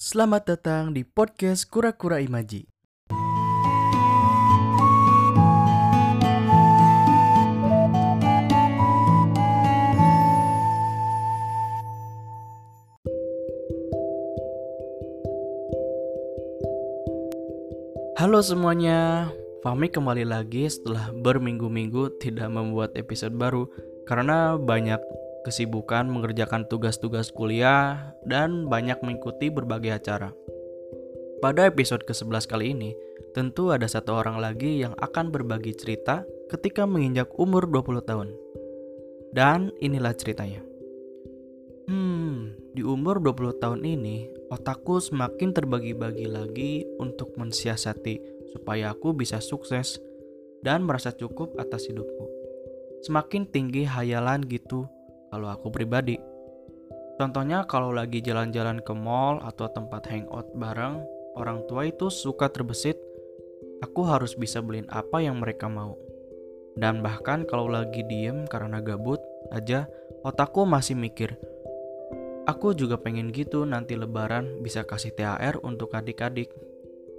Selamat datang di podcast Kura-Kura Imaji. Halo semuanya, Fahmi kembali lagi setelah berminggu-minggu tidak membuat episode baru karena banyak kesibukan mengerjakan tugas-tugas kuliah dan banyak mengikuti berbagai acara. Pada episode ke-11 kali ini, tentu ada satu orang lagi yang akan berbagi cerita ketika menginjak umur 20 tahun. Dan inilah ceritanya. Hmm, di umur 20 tahun ini, otakku semakin terbagi-bagi lagi untuk mensiasati supaya aku bisa sukses dan merasa cukup atas hidupku. Semakin tinggi hayalan gitu kalau aku pribadi. Contohnya kalau lagi jalan-jalan ke mall atau tempat hangout bareng, orang tua itu suka terbesit, aku harus bisa beliin apa yang mereka mau. Dan bahkan kalau lagi diem karena gabut aja, otakku masih mikir, aku juga pengen gitu nanti lebaran bisa kasih THR untuk adik-adik.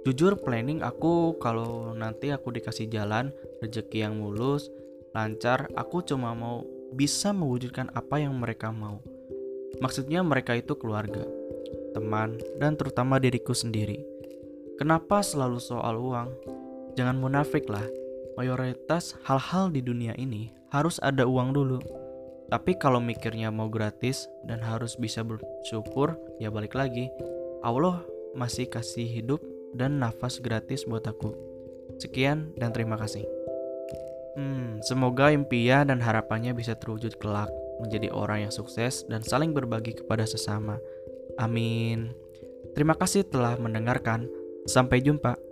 Jujur planning aku kalau nanti aku dikasih jalan, rezeki yang mulus, lancar, aku cuma mau bisa mewujudkan apa yang mereka mau. Maksudnya mereka itu keluarga, teman, dan terutama diriku sendiri. Kenapa selalu soal uang? Jangan munafik lah. Mayoritas hal-hal di dunia ini harus ada uang dulu. Tapi kalau mikirnya mau gratis dan harus bisa bersyukur, ya balik lagi. Allah masih kasih hidup dan nafas gratis buat aku. Sekian dan terima kasih. Hmm, semoga impian dan harapannya bisa terwujud kelak menjadi orang yang sukses dan saling berbagi kepada sesama. Amin. Terima kasih telah mendengarkan. Sampai jumpa.